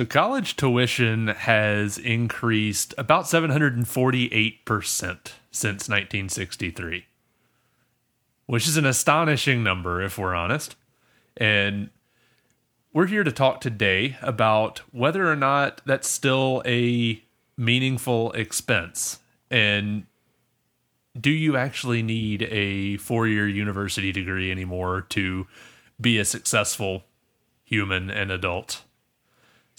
So college tuition has increased about 748% since 1963, which is an astonishing number if we're honest. And we're here to talk today about whether or not that's still a meaningful expense and do you actually need a four-year university degree anymore to be a successful human and adult?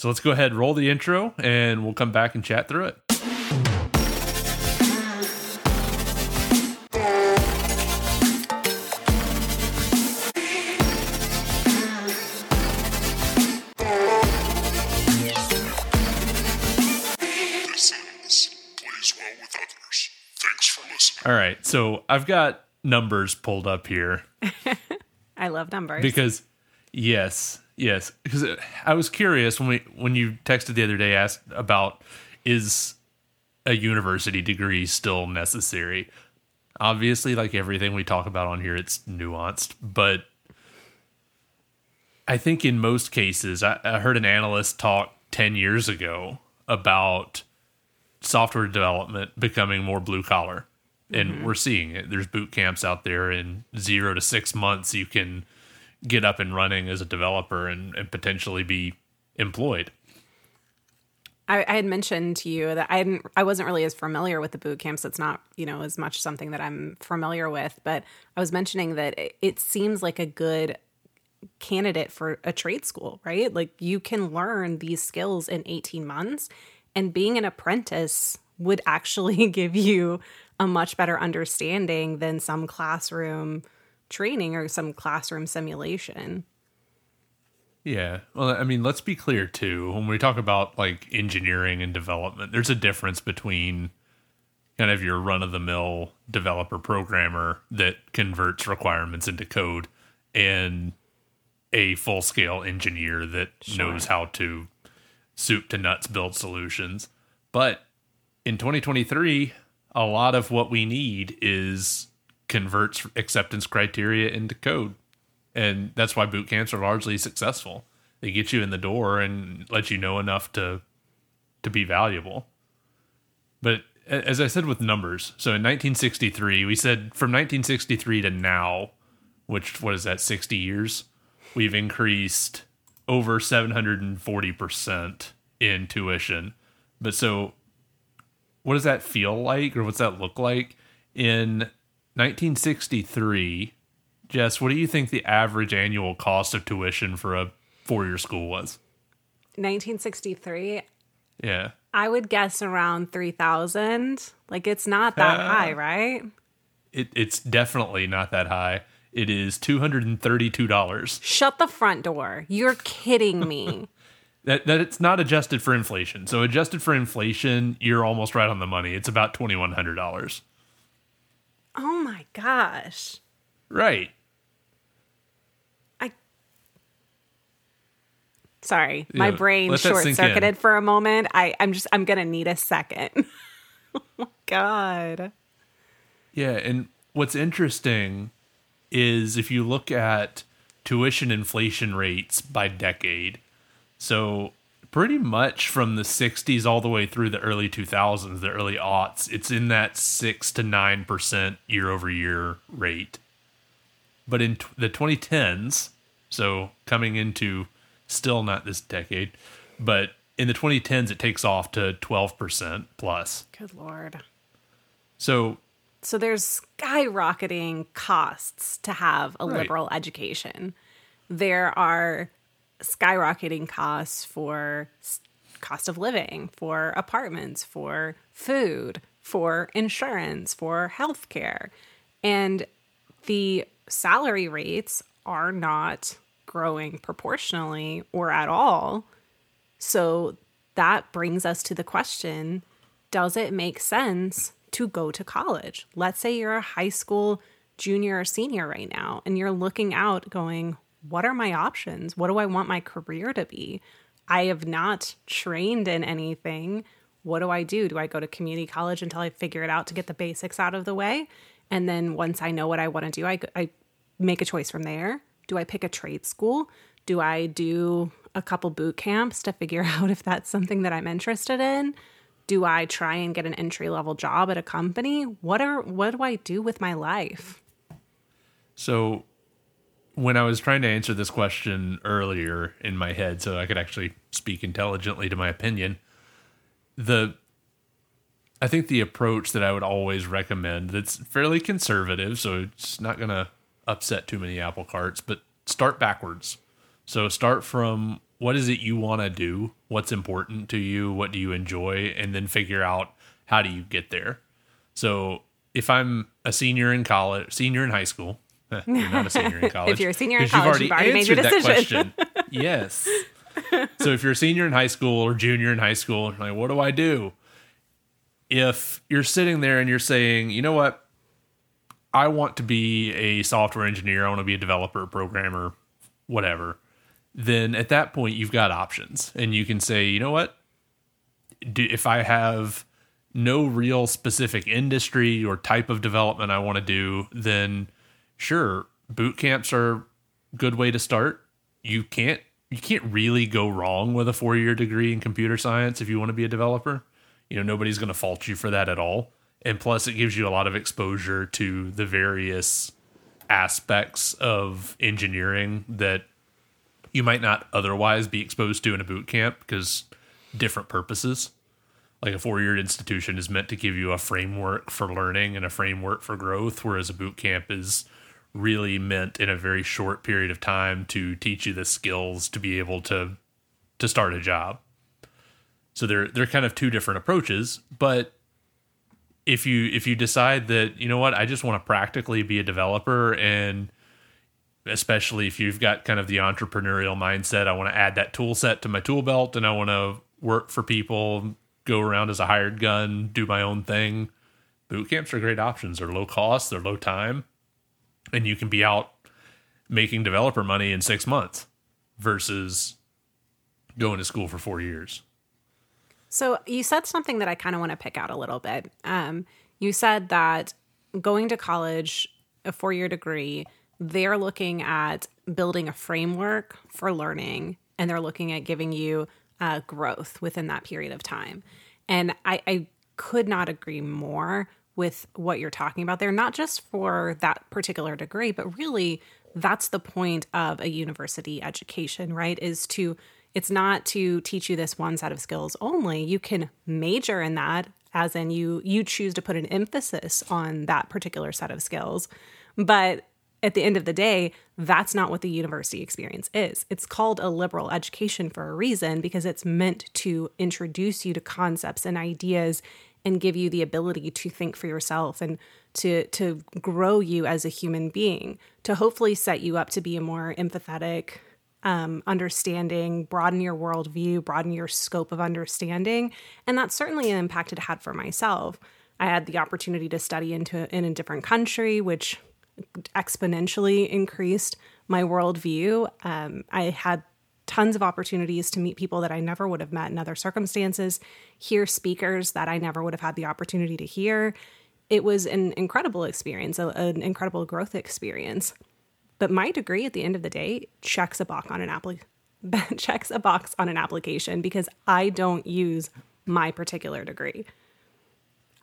So let's go ahead, roll the intro, and we'll come back and chat through it. This is Plays Well with Others. Thanks for listening. All right, so I've got numbers pulled up here I love numbers. because yes, yes, because uh, I was curious when we when you texted the other day asked about is a university degree still necessary? Obviously, like everything we talk about on here, it's nuanced, but I think in most cases, I, I heard an analyst talk 10 years ago about software development becoming more blue collar. And mm-hmm. we're seeing it. There's boot camps out there in zero to six months. You can get up and running as a developer and, and potentially be employed. I, I had mentioned to you that I hadn't, I wasn't really as familiar with the boot camps. It's not, you know, as much something that I'm familiar with. But I was mentioning that it, it seems like a good candidate for a trade school, right? Like you can learn these skills in 18 months, and being an apprentice would actually give you a much better understanding than some classroom training or some classroom simulation. Yeah. Well, I mean, let's be clear too. When we talk about like engineering and development, there's a difference between kind of your run of the mill developer programmer that converts requirements into code and a full scale engineer that knows how to soup to nuts build solutions. But in 2023, a lot of what we need is converts acceptance criteria into code and that's why boot camps are largely successful. They get you in the door and let you know enough to to be valuable. But as I said with numbers, so in 1963, we said from 1963 to now, which what is that 60 years, we've increased over 740% in tuition. But so what does that feel like or what's that look like in 1963 Jess, what do you think the average annual cost of tuition for a four year school was? 1963, Yeah. I would guess around 3000. Like it's not that Uh, high, right? It, it's definitely not that high. It is $232. Shut the front door. You're kidding me. That, that it's not adjusted for inflation. So, adjusted for inflation, you're almost right on the money. It's about $2,100. Oh my gosh. Right. I Sorry, my Yeah, brain short circuited for a moment. I I'm just I'm going to need a second. oh my god. Yeah, and what's interesting is if you look at tuition inflation rates by decade, so pretty much from the 60s all the way through the early 2000s, the early aughts, it's in that 6 to 9% year over year rate. But in t- the 2010s, so coming into still not this decade, but in the 2010s, it takes off to 12% plus. Good lord. So So there's skyrocketing costs to have a Right. liberal education. There are skyrocketing costs for cost of living, for apartments, for food, for insurance, for healthcare. And the salary rates are not growing proportionally or at all. So that brings us to the question does it make sense to go to college? Let's say you're a high school junior or senior right now and you're looking out going, what are my options? What do I want my career to be? I have not trained in anything. What do I do? Do I go to community college until I figure it out to get the basics out of the way? And then once I know what I want to do, I, I make a choice from there. Do I pick a trade school? Do I do a couple boot camps to figure out if that's something that I'm interested in? Do I try and get an entry level job at a company? What are what do I do with my life? So when I was trying to answer this question earlier in my head so I could actually speak intelligently to my opinion, the I think the approach that I would always recommend that's fairly conservative, so it's not going to upset too many apple carts, but start backwards. So start from what is it you want to do? What's important to you? What do you enjoy? And then figure out how do you get there. So if I'm a senior in college, senior in high school, you're not a senior in college. if you're a senior in 'cause you've college, you've already made your answered that decision. question. yes. So if you're a senior in high school or junior in high school, like, what do I do? If you're sitting there and you're saying, you know what, I want to be a software engineer, I want to be a developer, programmer, whatever, then at that point you've got options. And you can say, you know what, do, if I have no real specific industry or type of development I want to do, then sure, boot camps are a good way to start. You can't you can't really go wrong with a four year degree in computer science if you want to be a developer. You know, nobody's going to fault you for that at all. And plus, it gives you a lot of exposure to the various aspects of engineering that you might not otherwise be exposed to in a boot camp because different purposes. Like a four year institution is meant to give you a framework for learning and a framework for growth, whereas a boot camp is really meant in a very short period of time to teach you the skills to be able to to start a job. So they're they're kind of two different approaches, but if you if you decide that you know what I just want to practically be a developer and especially if you've got kind of the entrepreneurial mindset I want to add that tool set to my tool belt and I want to work for people go around as a hired gun do my own thing. Boot camps are great options. They're low cost they're low time and you can be out making developer money in 6 months versus going to school for 4 years So you said something that I kind of want to pick out a little bit. Um, you said that going to college, a four year degree, they're looking at building a framework for learning and they're looking at giving you uh, growth within that period of time. And I, I could not agree more with what you're talking about there, not just for that particular degree, but really that's the point of a university education, right? Is to it's not to teach you this one set of skills only. You can major in that as in you you choose to put an emphasis on that particular set of skills. But at the end of the day, that's not what the university experience is. It's called a liberal education for a reason because it's meant to introduce you to concepts and ideas and give you the ability to think for yourself and to to grow you as a human being, to hopefully set you up to be a more empathetic, um, understanding, broaden your worldview, broaden your scope of understanding. And that's certainly an impact it had for myself. I had the opportunity to study into in a different country, which exponentially increased my worldview. Um, I had tons of opportunities to meet people that I never would have met in other circumstances, hear speakers that I never would have had the opportunity to hear. It was an incredible experience, a- an incredible growth experience. But my degree at the end of the day checks a box on an applic- checks a box on an application because I don't use my particular degree.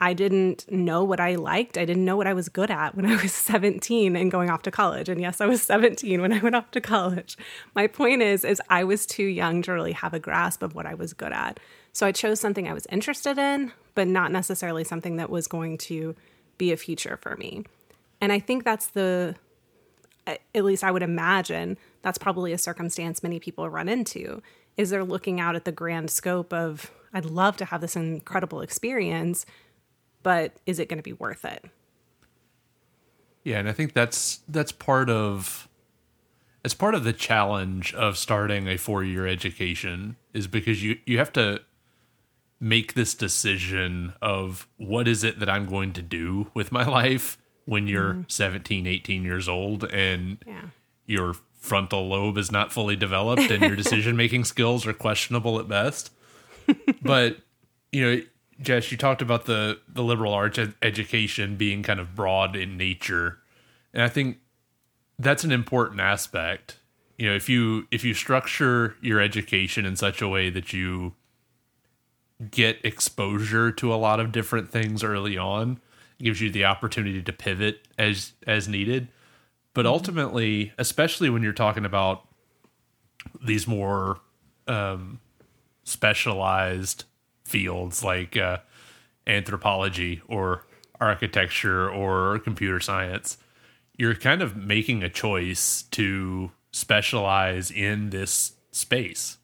I didn't know what I liked. I didn't know what I was good at when I was 17 and going off to college. And yes, I was 17 when I went off to college. My point is is I was too young to really have a grasp of what I was good at. So I chose something I was interested in, but not necessarily something that was going to be a future for me. And I think that's the at least I would imagine that's probably a circumstance many people run into is they're looking out at the grand scope of I'd love to have this incredible experience, but is it going to be worth it? Yeah, and I think that's that's part of it's part of the challenge of starting a four-year education is because you you have to make this decision of what is it that I'm going to do with my life when you're mm-hmm. 17, 18 years old and Yeah. your frontal lobe is not fully developed and your decision making skills are questionable at best. but you know, Jess, you talked about the the liberal arts ed- education being kind of broad in nature, and I think that's an important aspect. You know if you if you structure your education in such a way that you get exposure to a lot of different things early on it gives you the opportunity to pivot as as needed. But ultimately especially when you're talking about these more um, specialized fields like uh, anthropology or architecture or computer science you're kind of making a choice to specialize in this space.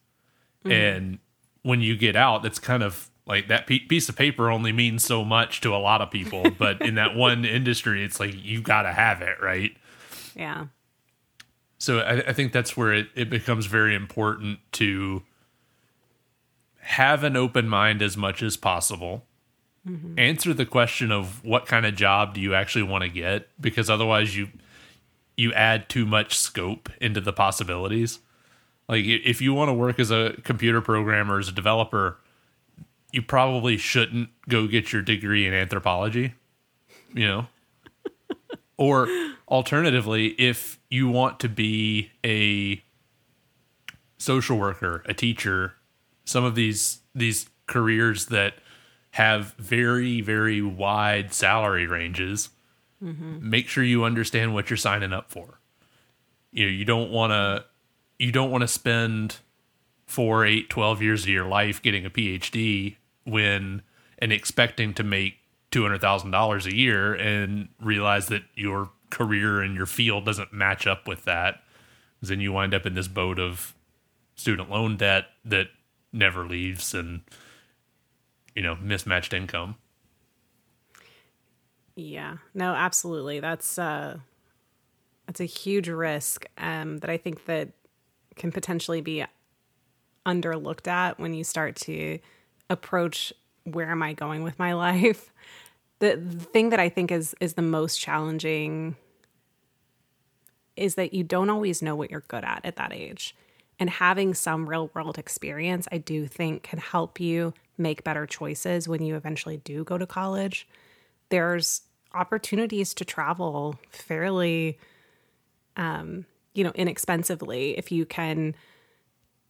And when you get out, that's kind of like that piece of paper only means so much to a lot of people, but in that one industry, it's like you got to have it, right? Yeah. So I, I think that's where it, it becomes very important to have an open mind as much as possible. Mm-hmm. Answer the question of what kind of job do you actually want to get, because otherwise you you add too much scope into the possibilities. Like if you want to work as a computer programmer, as a developer, you probably shouldn't go get your degree in anthropology, you know? or alternatively, if you want to be a social worker, a teacher, some of these these careers that have very very wide salary ranges, mm-hmm. make sure you understand what you're signing up for. You know, you don't want to you don't want to spend 4, 8, 12 years of your life getting a PhD when and expecting to make $200,000 a year and realize that your career and your field doesn't match up with that Then you wind up in this boat of student loan debt that never leaves and you know, mismatched income. Yeah. No, absolutely. That's uh that's a huge risk um that I think that can potentially be underlooked at when you start to approach where am I going with my life. The, the thing that I think is is the most challenging is that you don't always know what you're good at at that age. And having some real world experience, I do think can help you make better choices when you eventually do go to college. There's opportunities to travel fairly um you know inexpensively if you can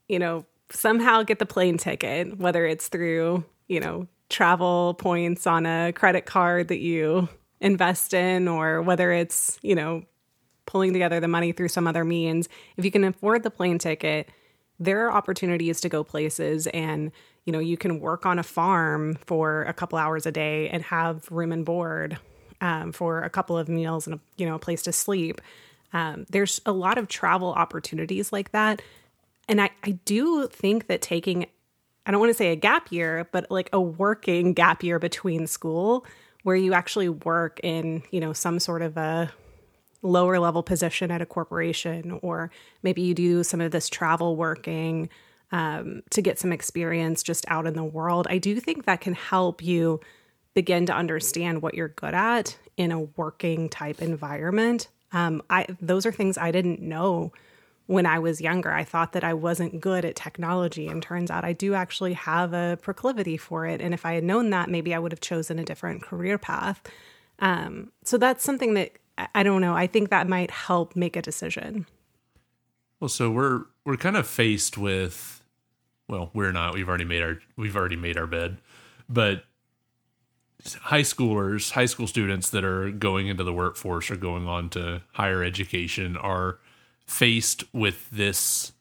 you know somehow get the plane ticket whether it's through you know travel points on a credit card that you invest in or whether it's you know pulling together the money through some other means. If you can afford the plane ticket there are opportunities to go places and you know you can work on a farm for a couple hours a day and have room and board um, for a couple of meals and a, you know a place to sleep. Um, there's a lot of travel opportunities like that. And I, I do think that taking i don't want to say a gap year but like a working gap year between school where you actually work in you know some sort of a lower level position at a corporation, or maybe you do some of this travel working um, to get some experience just out in the world. I do think that can help you begin to understand what you're good at in a working type environment. Um, I those are things I didn't know when I was younger. I thought that I wasn't good at technology, and turns out I do actually have a proclivity for it. And if I had known that, maybe I would have chosen a different career path. Um, so that's something that I- don't know. I think that might help make a decision. Well, so we're we're kind of faced with well, we're not. We've already made our we've already made our bed. But high schoolers, high school students that are going into the workforce or going on to higher education are faced with this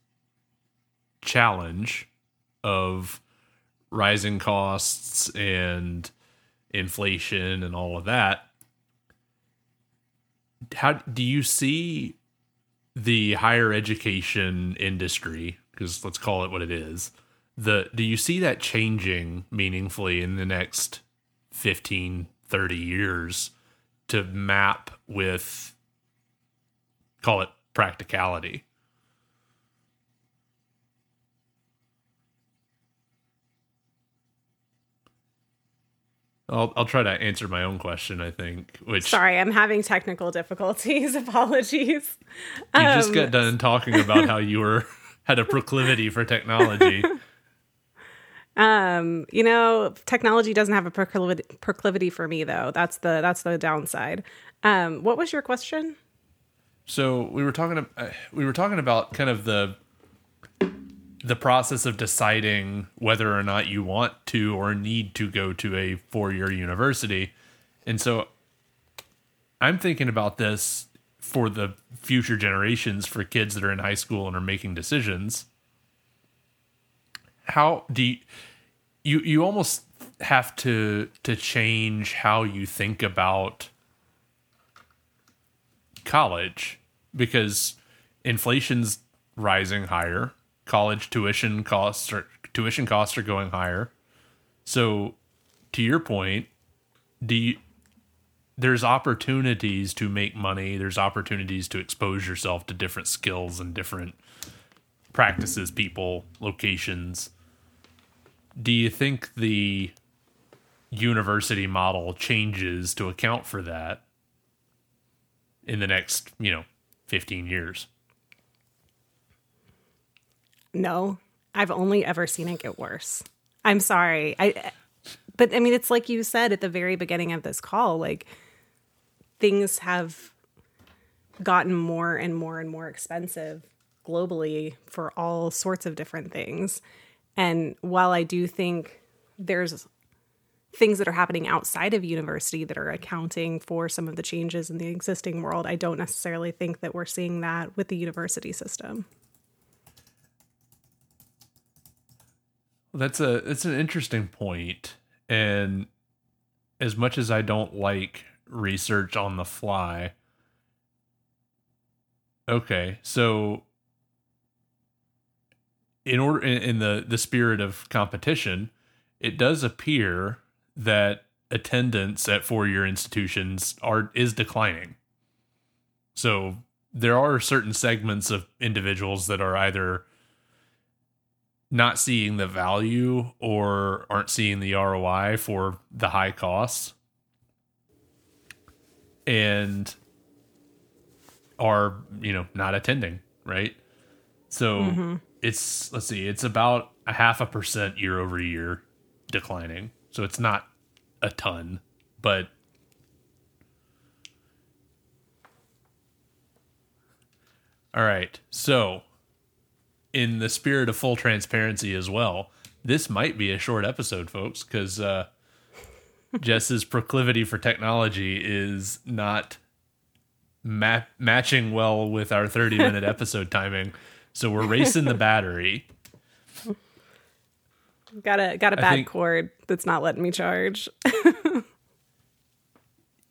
challenge of rising costs and inflation and all of that. How do you see the higher education industry because let's call it what it is the do you see that changing meaningfully in the next 15 30 years to map with call it practicality I'll, I'll try to answer my own question i think which Sorry, I'm having technical difficulties. Apologies. you just Um, got done talking about how you were had a proclivity for technology Um, you know, technology doesn't have a proclivity, proclivity for me though. That's the that's the downside. Um, what was your question? So we were talking uh, we were talking about kind of the the process of deciding whether or not you want to or need to go to a four-year university. And so I'm thinking about this for the future generations for kids that are in high school and are making decisions. How do you you, you almost have to to change how you think about college because inflation's rising higher college tuition costs are tuition costs are going higher. So to your point do you there's opportunities to make money. There's opportunities to expose yourself to different skills and different practices people locations. Do you think the university model changes to account for that in the next, you know, 15 years? No, I've only ever seen it get worse. I'm sorry. I but I mean it's like you said at the very beginning of this call like things have gotten more and more and more expensive globally for all sorts of different things. And while I do think there's things that are happening outside of university that are accounting for some of the changes in the existing world, I don't necessarily think that we're seeing that with the university system. That's a that's an interesting point. And as much as I don't like research on the fly, okay, so in order in, the the spirit of competition, it does appear that attendance at four year institutions are is declining. So there are certain segments of individuals that are either not seeing the value or aren't seeing the ROI for the high costs and are, you know, not attending, right? So mm-hmm. it's let's see, it's about a half a percent year over year declining. So it's not a ton, but All right. So, in the spirit of full transparency as well, this might be a short episode, folks, because uh, Jess's proclivity for technology is not ma- matching well with our 30 minute episode timing. So, we're racing the battery. Got a got a bad think, cord that's not letting me charge.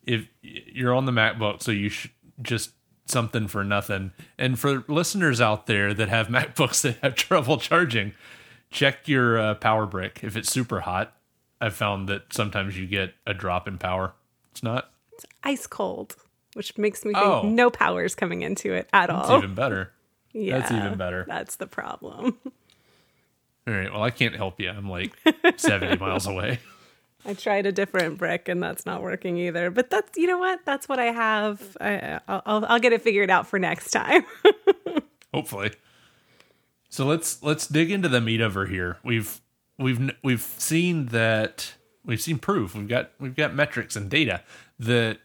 if you're on the MacBook, so you should just something for nothing. And for listeners out there that have MacBooks that have trouble charging, check your uh, power brick. If it's super hot, I've found that sometimes you get a drop in power. It's not. It's ice cold, which makes me think oh. no power is coming into it at all. That's even better. Yeah, that's even better. That's the problem. All right. Well, I can't help you. I'm like 70 miles away. I tried a different brick and that's not working either. But that's you know what? That's what I have. I, will I'll get it figured out for next time. Hopefully. So let's let's dig into the meat over here. We've we've we've seen that we've seen proof. We've got we've got metrics and data that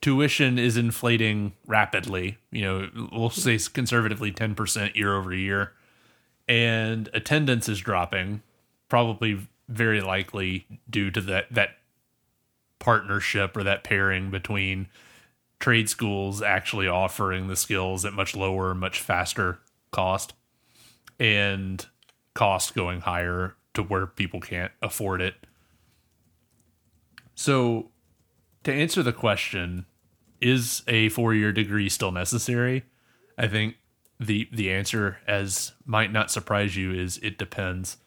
tuition is inflating rapidly. You know, we'll say conservatively 10% year over year and attendance is dropping, probably very likely due to that that partnership or that pairing between trade schools actually offering the skills at much lower, much faster cost, and cost going higher to where people can't afford it. So, to answer the question, is a four year degree still necessary? I think the the answer as might not surprise you is it depends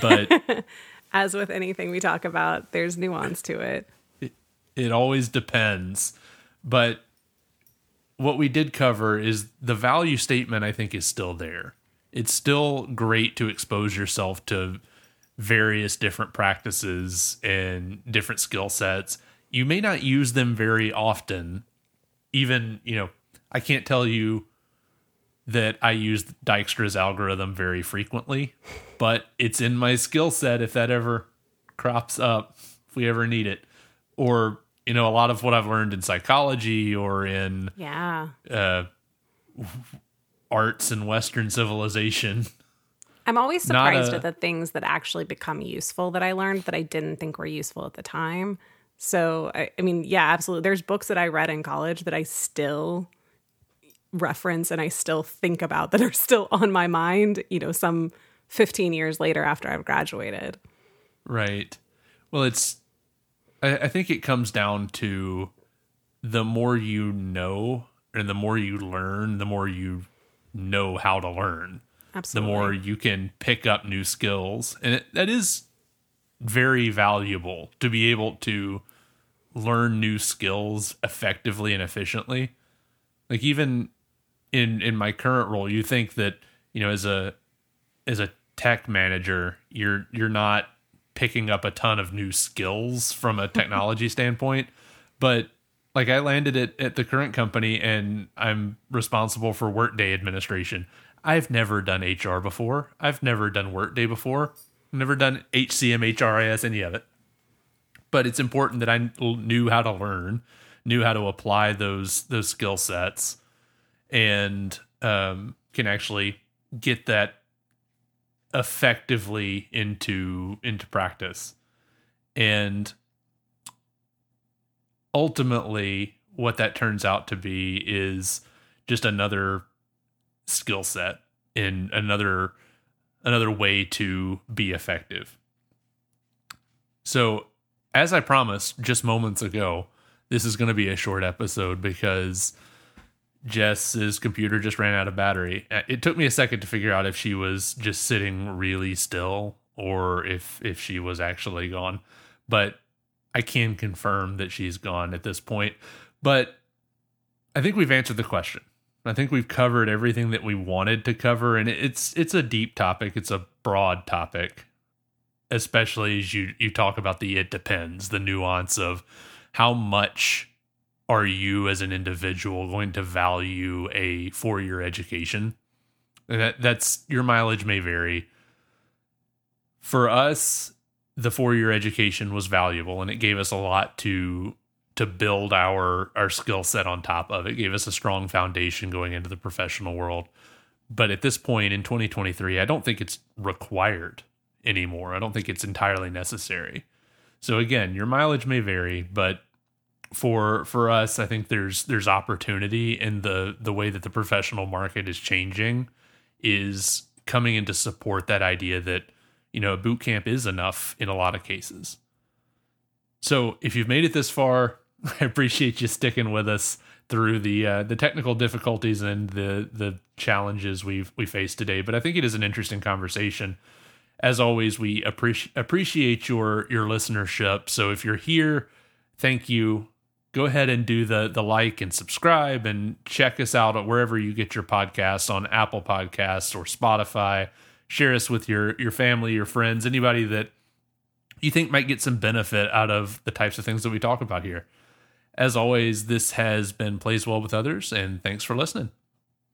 but as with anything we talk about there's nuance to it. it it always depends. But what we did cover is the value statement i think is still there. It's still great to expose yourself to various different practices and different skill sets. You may not use them very often. Even you know i can't tell you that I use Dijkstra's algorithm very frequently, but it's in my skill set if that ever crops up, if we ever need it. Or you know a lot of what I've learned in psychology or in Yeah. uh, arts and Western civilization. I'm always surprised a- at the things that actually become useful that I learned that I didn't think were useful at the time. So, I, I mean, yeah, absolutely. There's books that I read in college that I still reference and I still think about that are still on my mind, you know, some 15 years later after I've graduated. Right. Well, it's. I, I think it comes down to the more you know, and the more you learn, the more you know how to learn. Absolutely. The more you can pick up new skills, and it, that is very valuable to be able to learn new skills effectively and efficiently. Like even in in my current role, you think that you know as a as a tech manager, you're you're not picking up a ton of new skills from a technology standpoint, but like I landed it at the current company and I'm responsible for workday administration. I've never done HR before. I've never done workday before. Never done HCM, HRIS, any of it. But it's important that I knew how to learn, knew how to apply those those skill sets, and um, can actually get that effectively into into practice. And ultimately what that turns out to be is just another skill set in another another way to be effective. So as i promised just moments ago this is going to be a short episode because Jess's computer just ran out of battery. Uh, It took me a second to figure out if she was just sitting really still or if if she was actually gone. But I can confirm that she's gone at this point. But I think we've answered the question. I think we've covered everything that we wanted to cover and it's it's a deep topic, it's a broad topic. Especially as you you talk about the it depends, the nuance of how much are you as an individual going to value a four year education? That that's your mileage may vary. For us, the four year education was valuable and it gave us a lot to to build our our skill set on top of. It gave us a strong foundation going into the professional world. But at this point in 2023, I don't think it's required anymore. I don't think it's entirely necessary. So again, your mileage may vary, but for for us, I think there's there's opportunity in the the way that the professional market is changing is coming in to support that idea that you know boot camp is enough in a lot of cases. So if you've made it this far, I appreciate you sticking with us through the uh, the technical difficulties and the the challenges we've we faced today. But I think it is an interesting conversation. As always, we appreciate appreciate your your listenership. So if you're here, thank you. Go ahead and do the the like and subscribe and check us out at wherever you get your podcasts on Apple Podcasts or Spotify. Share us with your your family, your friends, anybody that you think might get some benefit out of the types of things that we talk about here. As always, this has been Plays Well with Others, and thanks for listening.